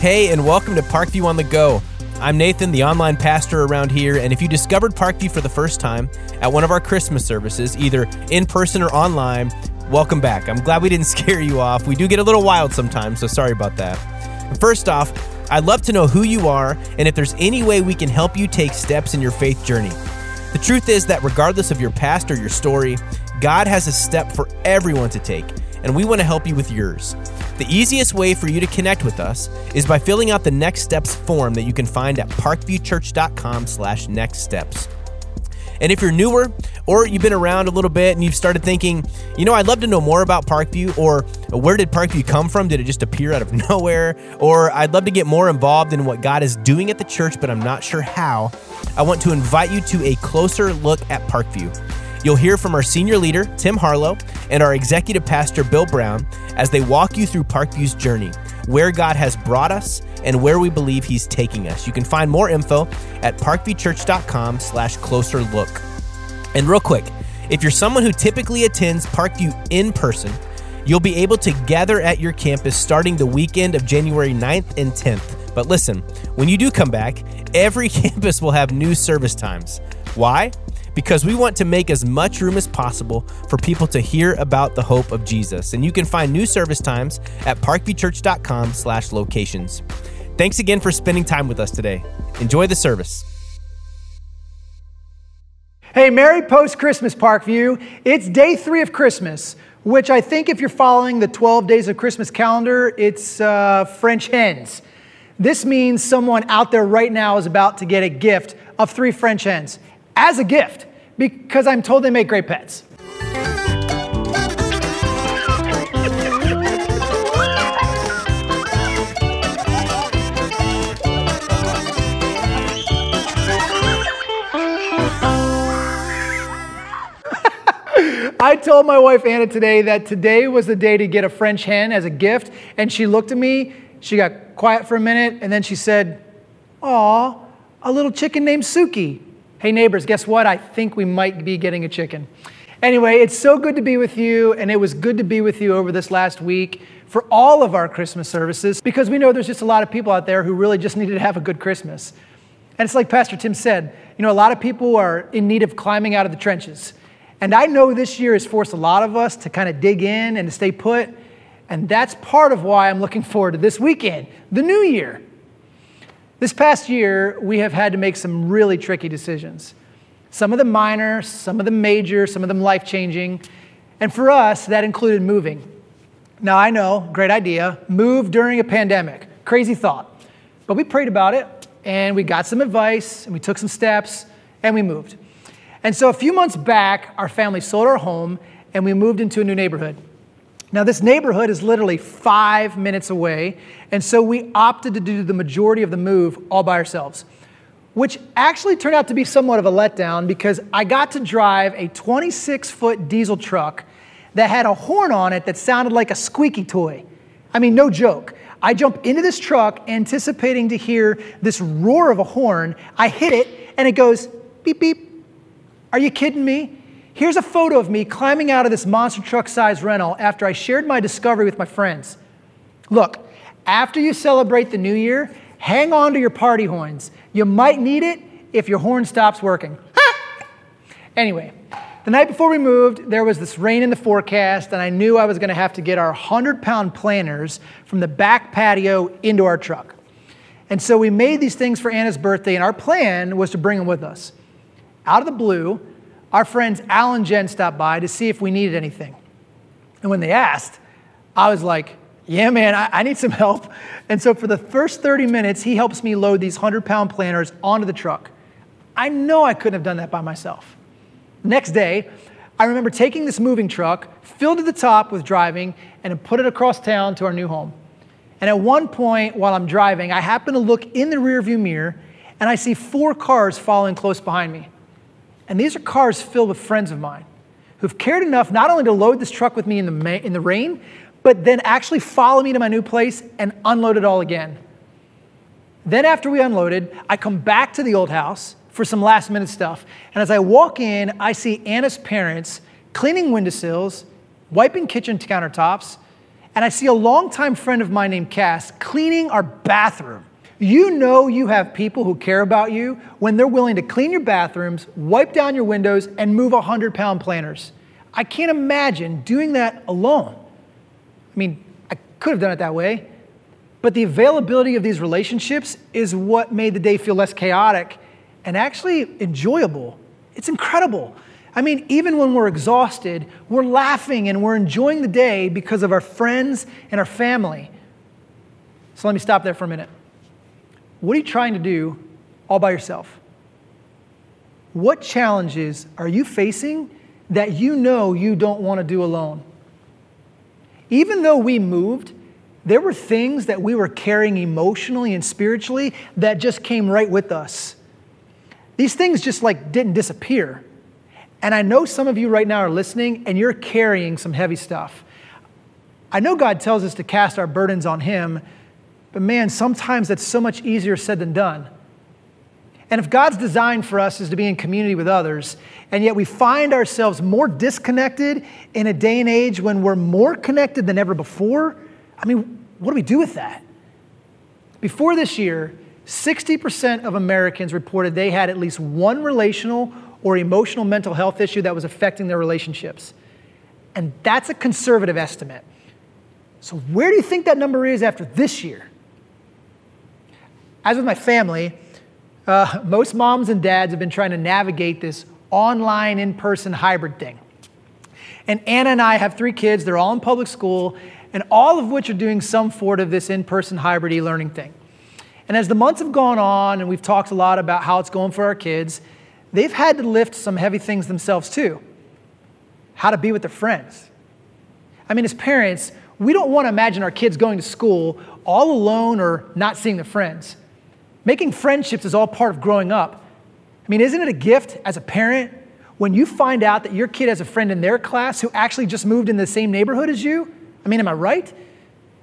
Hey, and welcome to Parkview on the Go. I'm Nathan, the online pastor around here, and if you discovered Parkview for the first time at one of our Christmas services, either in person or online, welcome back. I'm glad we didn't scare you off. We do get a little wild sometimes, so sorry about that. First off, I'd love to know who you are and if there's any way we can help you take steps in your faith journey. The truth is that regardless of your past or your story, God has a step for everyone to take, and we want to help you with yours. The easiest way for you to connect with us is by filling out the Next Steps form that you can find at parkviewchurch.com slash next steps. And if you're newer or you've been around a little bit and you've started thinking, you know, I'd love to know more about Parkview or where did Parkview come from? Did it just appear out of nowhere? Or I'd love to get more involved in what God is doing at the church, but I'm not sure how. I want to invite you to a closer look at Parkview. You'll hear from our senior leader, Tim Harlow, and our executive pastor, Bill Brown, as they walk you through Parkview's journey, where God has brought us and where we believe he's taking us. You can find more info at parkviewchurch.com slash closer look. And real quick, if you're someone who typically attends Parkview in person, you'll be able to gather at your campus starting the weekend of January 9th and 10th. But listen, when you do come back, every campus will have new service times. Why? Because we want to make as much room as possible for people to hear about the hope of Jesus. And you can find new service times at parkviewchurch.com slash locations. Thanks again for spending time with us today. Enjoy the service. Hey, Merry post Christmas, Parkview. It's day three of Christmas, which I think if you're following the 12 days of Christmas calendar, it's uh, French hens. This means someone out there right now is about to get a gift of three French hens as a gift because I'm told they make great pets. I told my wife Anna today that today was the day to get a French hen as a gift, and she looked at me, she got quiet for a minute, and then she said, Aw, a little chicken named Suki. Hey, neighbors, guess what? I think we might be getting a chicken. Anyway, it's so good to be with you, and it was good to be with you over this last week for all of our Christmas services because we know there's just a lot of people out there who really just needed to have a good Christmas. And it's like Pastor Tim said, you know, a lot of people are in need of climbing out of the trenches. And I know this year has forced a lot of us to kind of dig in and to stay put. And that's part of why I'm looking forward to this weekend, the new year. This past year, we have had to make some really tricky decisions. Some of them minor, some of them major, some of them life changing. And for us, that included moving. Now, I know, great idea, move during a pandemic. Crazy thought. But we prayed about it, and we got some advice, and we took some steps, and we moved. And so a few months back, our family sold our home, and we moved into a new neighborhood. Now, this neighborhood is literally five minutes away, and so we opted to do the majority of the move all by ourselves, which actually turned out to be somewhat of a letdown because I got to drive a 26 foot diesel truck that had a horn on it that sounded like a squeaky toy. I mean, no joke. I jump into this truck anticipating to hear this roar of a horn. I hit it, and it goes beep, beep. Are you kidding me? Here's a photo of me climbing out of this monster truck size rental after I shared my discovery with my friends. Look, after you celebrate the new year, hang on to your party horns. You might need it if your horn stops working. anyway, the night before we moved, there was this rain in the forecast, and I knew I was going to have to get our 100 pound planters from the back patio into our truck. And so we made these things for Anna's birthday, and our plan was to bring them with us. Out of the blue, our friends Al and Jen stopped by to see if we needed anything. And when they asked, I was like, yeah, man, I, I, need some help. And so for the first 30 minutes, he helps me load these 100 pound planters onto the truck. I know I couldn't have done that by myself. Next day, I remember taking this moving truck, filled to the top with driving, and put it across town to our new home. And at one point while I'm driving, I happen to look in the rearview mirror and I see four cars following close behind me. And these are cars filled with friends of mine who've cared enough not only to load this truck with me in the, in the rain, but then actually follow me to my new place and unload it all again. Then, after we unloaded, I come back to the old house for some last minute stuff. And as I walk in, I see Anna's parents cleaning windowsills, wiping kitchen countertops, and I see a longtime friend of mine named Cass cleaning our bathroom. You know you have people who care about you when they're willing to clean your bathrooms, wipe down your windows, and move 100 pound planters. I can't imagine doing that alone. I mean, I could have done it that way, but the availability of these relationships is what made the day feel less chaotic and actually enjoyable. It's incredible. I mean, even when we're exhausted, we're laughing and we're enjoying the day because of our friends and our family. So let me stop there for a minute. What are you trying to do all by yourself? What challenges are you facing that you know you don't want to do alone? Even though we moved, there were things that we were carrying emotionally and spiritually that just came right with us. These things just like didn't disappear. And I know some of you right now are listening and you're carrying some heavy stuff. I know God tells us to cast our burdens on Him, but man, sometimes that's so much easier said than done. And if God's design for us is to be in community with others, and yet we find ourselves more disconnected in a day and age when we're more connected than ever before, I mean, what do we do with that? Before this year, 60% of Americans reported they had at least one relational or emotional mental health issue that was affecting their relationships. And that's a conservative estimate. So, where do you think that number is after this year? As with my family, uh, most moms and dads have been trying to navigate this online in person hybrid thing. And Anna and I have three kids, they're all in public school, and all of which are doing some sort of this in person hybrid e learning thing. And as the months have gone on, and we've talked a lot about how it's going for our kids, they've had to lift some heavy things themselves too. How to be with their friends. I mean, as parents, we don't want to imagine our kids going to school all alone or not seeing their friends. Making friendships is all part of growing up. I mean, isn't it a gift as a parent when you find out that your kid has a friend in their class who actually just moved in the same neighborhood as you? I mean, am I right?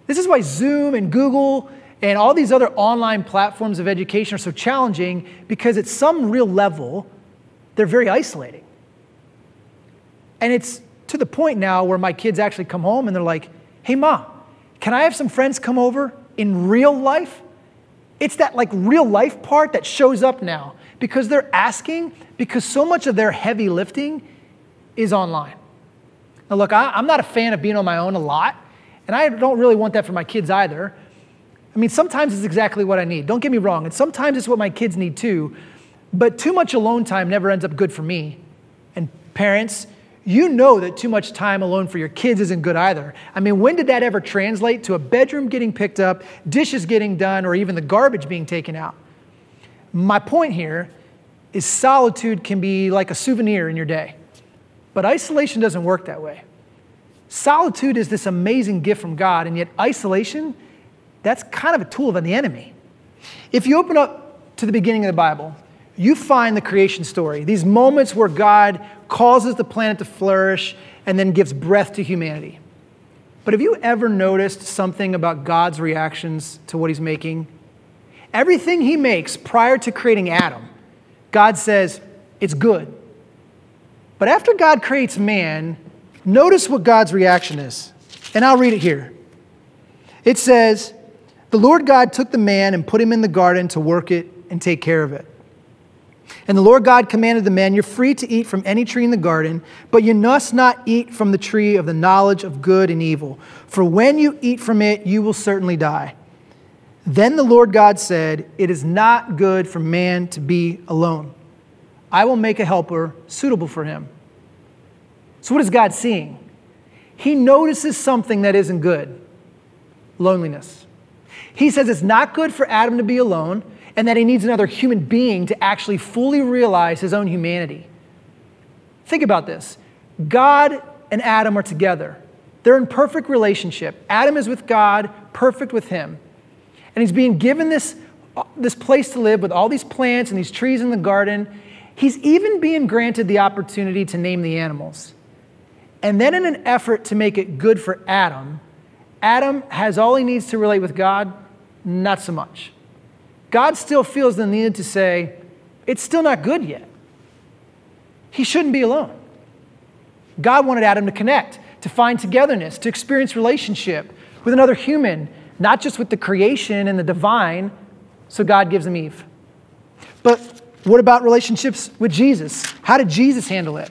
This is why Zoom and Google and all these other online platforms of education are so challenging because at some real level, they're very isolating. And it's to the point now where my kids actually come home and they're like, hey, Ma, can I have some friends come over in real life? It's that like real life part that shows up now because they're asking because so much of their heavy lifting is online. Now, look, I, am not a fan of being on my own a lot, and I don't really want that for my kids either. I mean, sometimes it's exactly what I need. Don't get me wrong, and sometimes it's what my kids need too. But too much alone time never ends up good for me. And parents, you know that too much time alone for your kids isn't good either. I mean, when did that ever translate to a bedroom getting picked up, dishes getting done, or even the garbage being taken out? My point here is solitude can be like a souvenir in your day, but isolation doesn't work that way. Solitude is this amazing gift from God, and yet isolation, that's kind of a tool of the enemy. If you open up to the beginning of the Bible, you find the creation story, these moments where God causes the planet to flourish and then gives breath to humanity. But have you ever noticed something about God's reactions to what he's making? Everything he makes prior to creating Adam, God says, it's good. But after God creates man, notice what God's reaction is. And I'll read it here. It says, The Lord God took the man and put him in the garden to work it and take care of it. And the Lord God commanded the man, You're free to eat from any tree in the garden, but you must not eat from the tree of the knowledge of good and evil, for when you eat from it, you will certainly die. Then the Lord God said, It is not good for man to be alone. I will make a helper suitable for him. So, what is God seeing? He notices something that isn't good loneliness. He says it's not good for Adam to be alone and that he needs another human being to actually fully realize his own humanity. Think about this God and Adam are together, they're in perfect relationship. Adam is with God, perfect with him. And he's being given this, this place to live with all these plants and these trees in the garden. He's even being granted the opportunity to name the animals. And then, in an effort to make it good for Adam, Adam has all he needs to relate with God, not so much. God still feels the need to say, it's still not good yet. He shouldn't be alone. God wanted Adam to connect, to find togetherness, to experience relationship, with another human, not just with the creation and the divine. So God gives him Eve. But what about relationships with Jesus? How did Jesus handle it?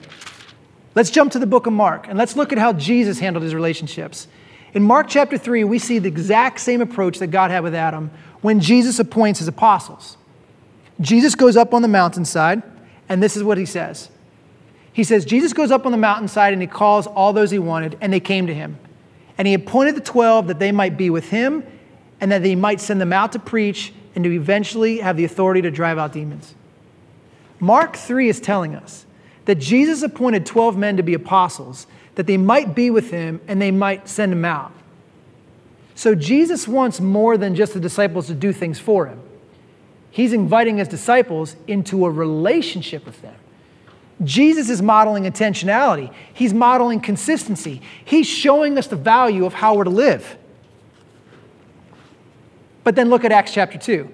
Let's jump to the book of Mark and let's look at how Jesus handled his relationships. In Mark chapter 3, we see the exact same approach that God had with Adam when Jesus appoints his apostles. Jesus goes up on the mountainside, and this is what he says. He says, Jesus goes up on the mountainside and he calls all those he wanted, and they came to him. And he appointed the 12 that they might be with him and that he might send them out to preach and to eventually have the authority to drive out demons. Mark 3 is telling us that Jesus appointed 12 men to be apostles, that they might be with him and they might send him out. So Jesus wants more than just the disciples to do things for him. He's inviting his disciples into a relationship with them. Jesus is modeling intentionality. He's modeling consistency. He's showing us the value of how we're to live. But then look at Acts chapter 2.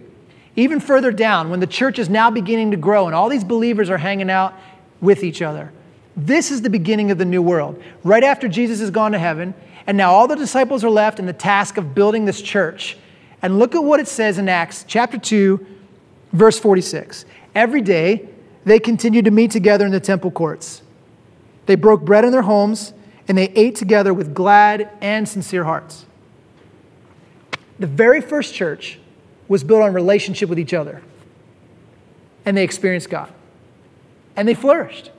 Even further down, when the church is now beginning to grow and all these believers are hanging out with each other, this is the beginning of the new world. Right after Jesus has gone to heaven, and now all the disciples are left in the task of building this church. And look at what it says in Acts chapter 2, verse 46. Every day they continued to meet together in the temple courts. They broke bread in their homes, and they ate together with glad and sincere hearts. The very first church was built on relationship with each other. And they experienced God. And they flourished.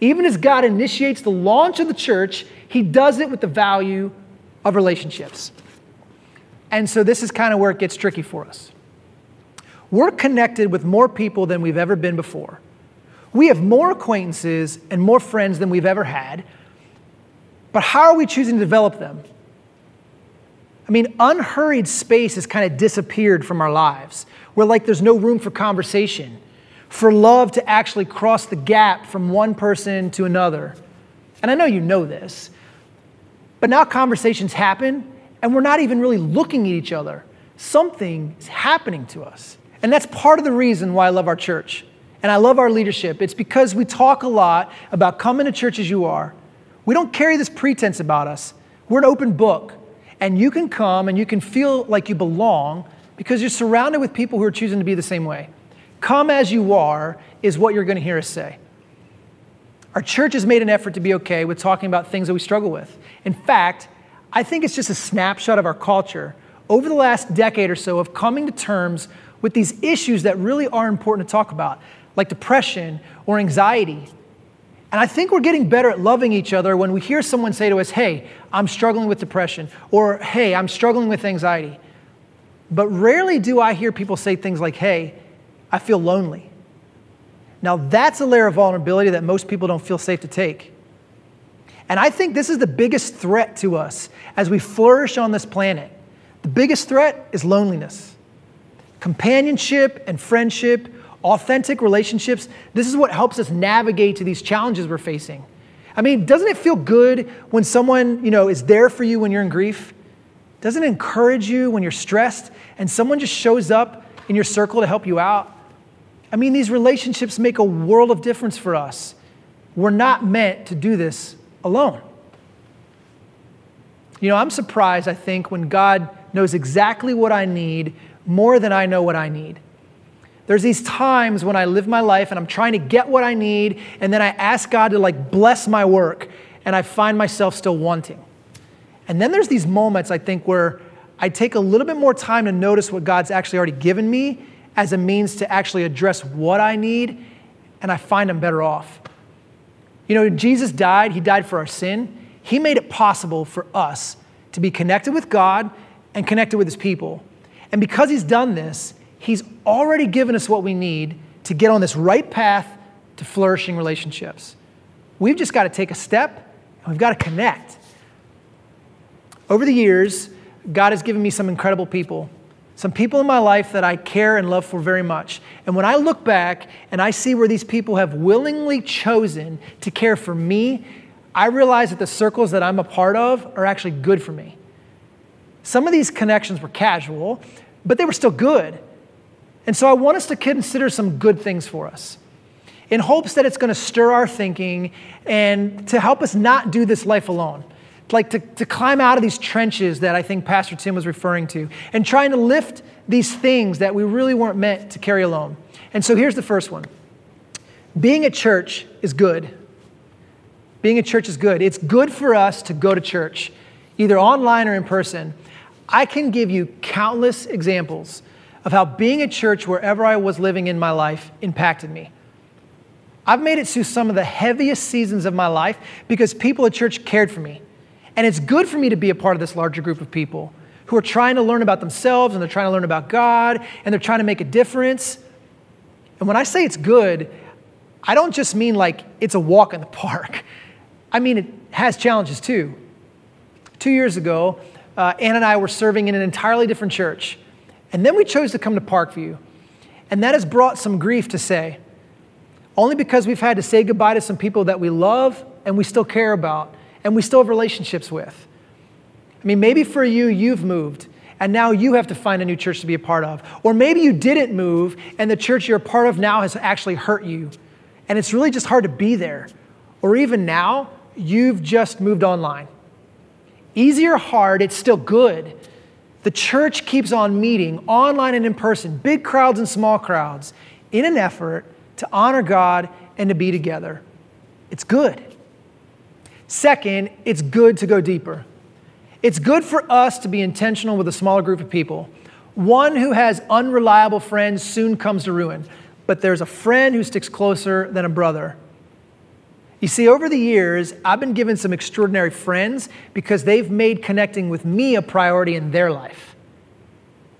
Even as God initiates the launch of the church, he does it with the value of relationships. And so this is kind of where it gets tricky for us. We're connected with more people than we've ever been before. We have more acquaintances and more friends than we've ever had. But how are we choosing to develop them? I mean, unhurried space has kind of disappeared from our lives. We're like there's no room for conversation, for love to actually cross the gap from one person to another. And I know you know this, but now conversations happen and we're not even really looking at each other. Something is happening to us. And that's part of the reason why I love our church. And I love our leadership. It's because we talk a lot about coming to church as you are. We don't carry this pretense about us. We're an open book and you can come and you can feel like you belong because you're surrounded with people who are choosing to be the same way. Come as you are is what you're going to hear us say. Our church has made an effort to be okay with talking about things that we struggle with. In fact, I think it's just a snapshot of our culture over the last decade or so of coming to terms with these issues that really are important to talk about, like depression or anxiety and I think we're getting better at loving each other when we hear someone say to us, Hey, I'm struggling with depression, or Hey, I'm struggling with anxiety. But rarely do I hear people say things like, Hey, I feel lonely. Now, that's a layer of vulnerability that most people don't feel safe to take. And I think this is the biggest threat to us as we flourish on this planet. The biggest threat is loneliness. Companionship and friendship authentic relationships, this is what helps us navigate to these challenges we're facing. I mean, doesn't it feel good when someone, you know, is there for you when you're in grief? Doesn't it encourage you when you're stressed and someone just shows up in your circle to help you out? I mean, these relationships make a world of difference for us. We're not meant to do this alone. You know, I'm surprised, I think, when God knows exactly what I need more than I know what I need. There's these times when I live my life and I'm trying to get what I need, and then I ask God to like bless my work, and I find myself still wanting. And then there's these moments, I think, where I take a little bit more time to notice what God's actually already given me as a means to actually address what I need, and I find I'm better off. You know, Jesus died, He died for our sin. He made it possible for us to be connected with God and connected with His people. And because He's done this, He's already given us what we need to get on this right path to flourishing relationships. We've just got to take a step and we've got to connect. Over the years, God has given me some incredible people, some people in my life that I care and love for very much. And when I look back and I see where these people have willingly chosen to care for me, I realize that the circles that I'm a part of are actually good for me. Some of these connections were casual, but they were still good. And so I want us to consider some good things for us in hopes that it's going to stir our thinking and to help us not do this life alone. Like to, to climb out of these trenches that I think Pastor Tim was referring to, and trying to lift these things that we really weren't meant to carry alone. And so here's the first one being a church is good. Being a church is good. It's good for us to go to church, either online or in person. I can give you countless examples of how being a church wherever I was living in my life impacted me. I've made it through some of the heaviest seasons of my life because people at church cared for me. And it's good for me to be a part of this larger group of people who are trying to learn about themselves and they're trying to learn about God and they're trying to make a difference. And when I say it's good, I don't just mean like it's a walk in the park. I mean, it has challenges too. Two years ago, uh, Ann and I were serving in an entirely different church. And then we chose to come to Parkview. And that has brought some grief to say, only because we've had to say goodbye to some people that we love and we still care about and we still have relationships with. I mean, maybe for you, you've moved and now you have to find a new church to be a part of. Or maybe you didn't move and the church you're a part of now has actually hurt you and it's really just hard to be there. Or even now, you've just moved online. Easy or hard, it's still good. The church keeps on meeting online and in person, big crowds and small crowds, in an effort to honor God and to be together. It's good. Second, it's good to go deeper. It's good for us to be intentional with a smaller group of people. One who has unreliable friends soon comes to ruin, but there's a friend who sticks closer than a brother. You see, over the years, I've been given some extraordinary friends because they've made connecting with me a priority in their life.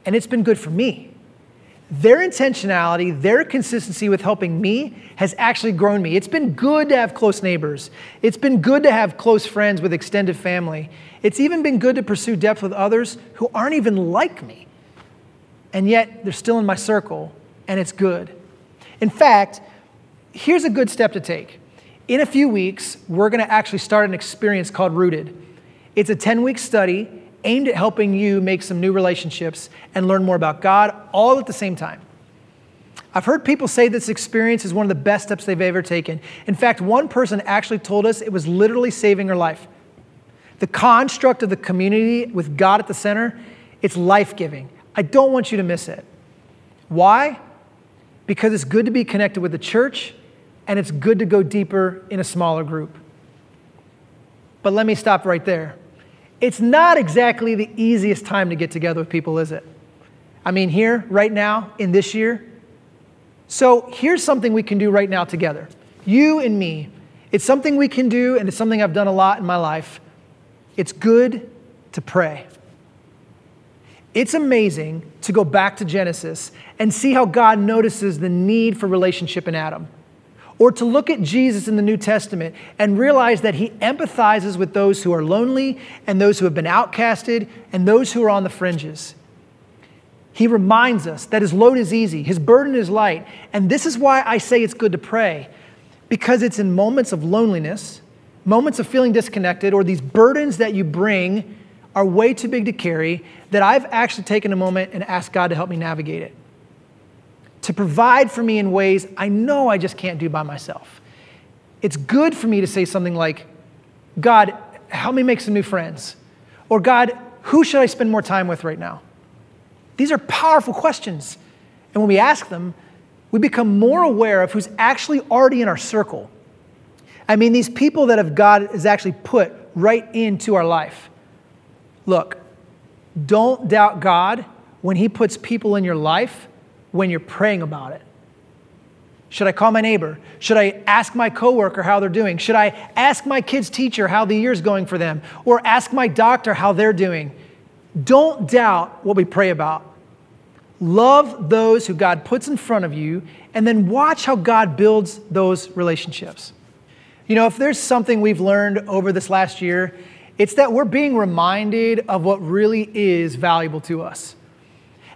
And it's been good for me. Their intentionality, their consistency with helping me has actually grown me. It's been good to have close neighbors. It's been good to have close friends with extended family. It's even been good to pursue depth with others who aren't even like me. And yet, they're still in my circle, and it's good. In fact, here's a good step to take. In a few weeks, we're going to actually start an experience called Rooted. It's a 10 week study aimed at helping you make some new relationships and learn more about God all at the same time. I've heard people say this experience is one of the best steps they've ever taken. In fact, one person actually told us it was literally saving her life. The construct of the community with God at the center, it's life giving. I don't want you to miss it. Why? Because it's good to be connected with the church and it's good to go deeper in a smaller group. But let me stop right there. It's not exactly the easiest time to get together with people, is it? I mean, here, right now, in this year. So here's something we can do right now together. You and me. It's something we can do, and it's something I've done a lot in my life. It's good to pray. It's amazing to go back to Genesis and see how God notices the need for relationship in Adam. Or to look at Jesus in the New Testament and realize that he empathizes with those who are lonely and those who have been outcasted and those who are on the fringes. He reminds us that his load is easy, his burden is light. And this is why I say it's good to pray, because it's in moments of loneliness, moments of feeling disconnected, or these burdens that you bring are way too big to carry, that I've actually taken a moment and asked God to help me navigate it to provide for me in ways I know I just can't do by myself. It's good for me to say something like, God, help me make some new friends. Or, God, who should I spend more time with right now? These are powerful questions. And when we ask them, we become more aware of who's actually already in our circle. I mean, these people that have God has actually put right into our life. Look, don't doubt God when He puts people in your life when you're praying about it. Should I call my neighbor? Should I ask my coworker how they're doing? Should I ask my kid's teacher how the year's going for them? Or ask my doctor how they're doing? Don't doubt what we pray about. Love those who God puts in front of you, and then watch how God builds those relationships. You know, if there's something we've learned over this last year, it's that we're being reminded of what really is valuable to us.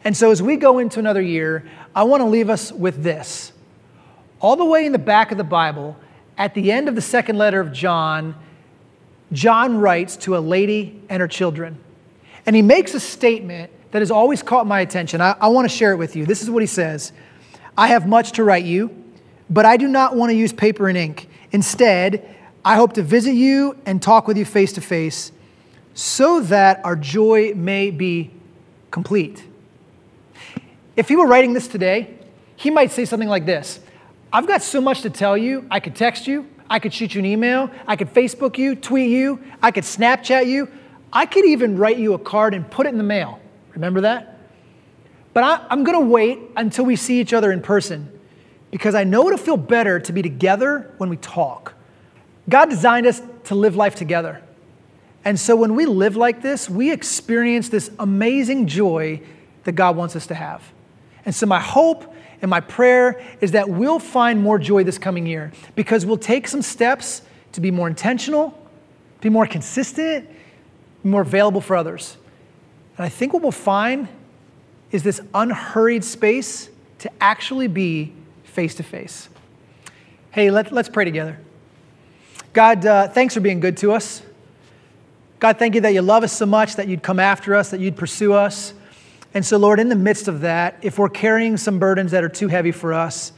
And so as we go into another year, I want to leave us with this. All the way in the back of the Bible, at the end of the second letter of John, John writes to a lady and her children. And he makes a statement that has always caught my attention. I, I want to share it with you. This is what he says I have much to write you, but I do not want to use paper and ink. Instead, I hope to visit you and talk with you face to face so that our joy may be complete. If he were writing this today, he might say something like this I've got so much to tell you. I could text you, I could shoot you an email, I could Facebook you, tweet you, I could Snapchat you, I could even write you a card and put it in the mail. Remember that? But I, am going to wait until we see each other in person because I know it'll feel better to be together when we talk. God designed us to live life together. And so when we live like this, we experience this amazing joy that God wants us to have. And so my hope and my prayer is that we'll find more joy this coming year because we'll take some steps to be more intentional, be more consistent, be more available for others. And I think what we'll find is this unhurried space to actually be face to face. Hey, let, us pray together. God, uh, thanks for being good to us. God, thank you that you love us so much, that you'd come after us, that you'd pursue us. And so, Lord, in the midst of that, if we're carrying some burdens that are too heavy for us,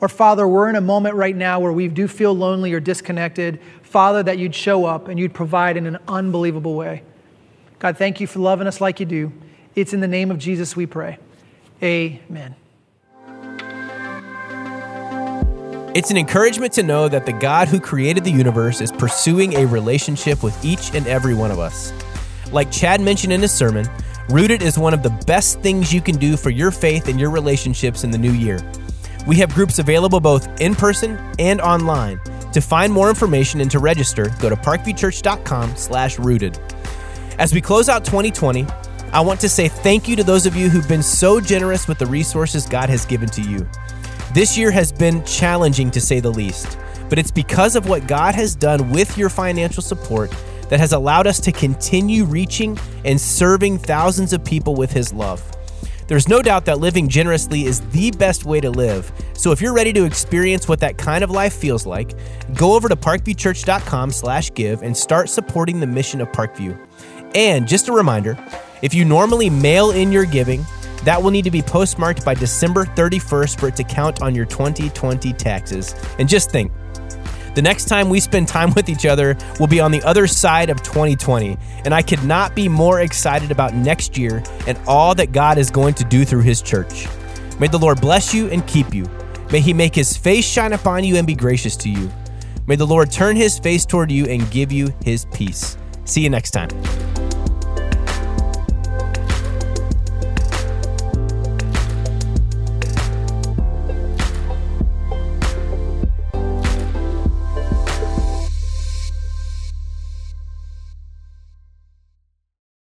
or Father, we're in a moment right now where we do feel lonely or disconnected, Father, that you'd show up and you'd provide in an unbelievable way. God, thank you for loving us like you do. It's in the name of Jesus we pray. Amen. It's an encouragement to know that the God who created the universe is pursuing a relationship with each and every one of us. Like Chad mentioned in his sermon, Rooted is one of the best things you can do for your faith and your relationships in the new year. We have groups available both in person and online. To find more information and to register, go to parkviewchurch.com/rooted. As we close out 2020, I want to say thank you to those of you who've been so generous with the resources God has given to you. This year has been challenging to say the least, but it's because of what God has done with your financial support that has allowed us to continue reaching and serving thousands of people with His love. There's no doubt that living generously is the best way to live. So if you're ready to experience what that kind of life feels like, go over to parkviewchurch.com/give and start supporting the mission of Parkview. And just a reminder, if you normally mail in your giving, that will need to be postmarked by December 31st for it to count on your 2020 taxes. And just think, the next time we spend time with each other will be on the other side of 2020. And I could not be more excited about next year and all that God is going to do through His church. May the Lord bless you and keep you. May He make His face shine upon you and be gracious to you. May the Lord turn His face toward you and give you His peace. See you next time.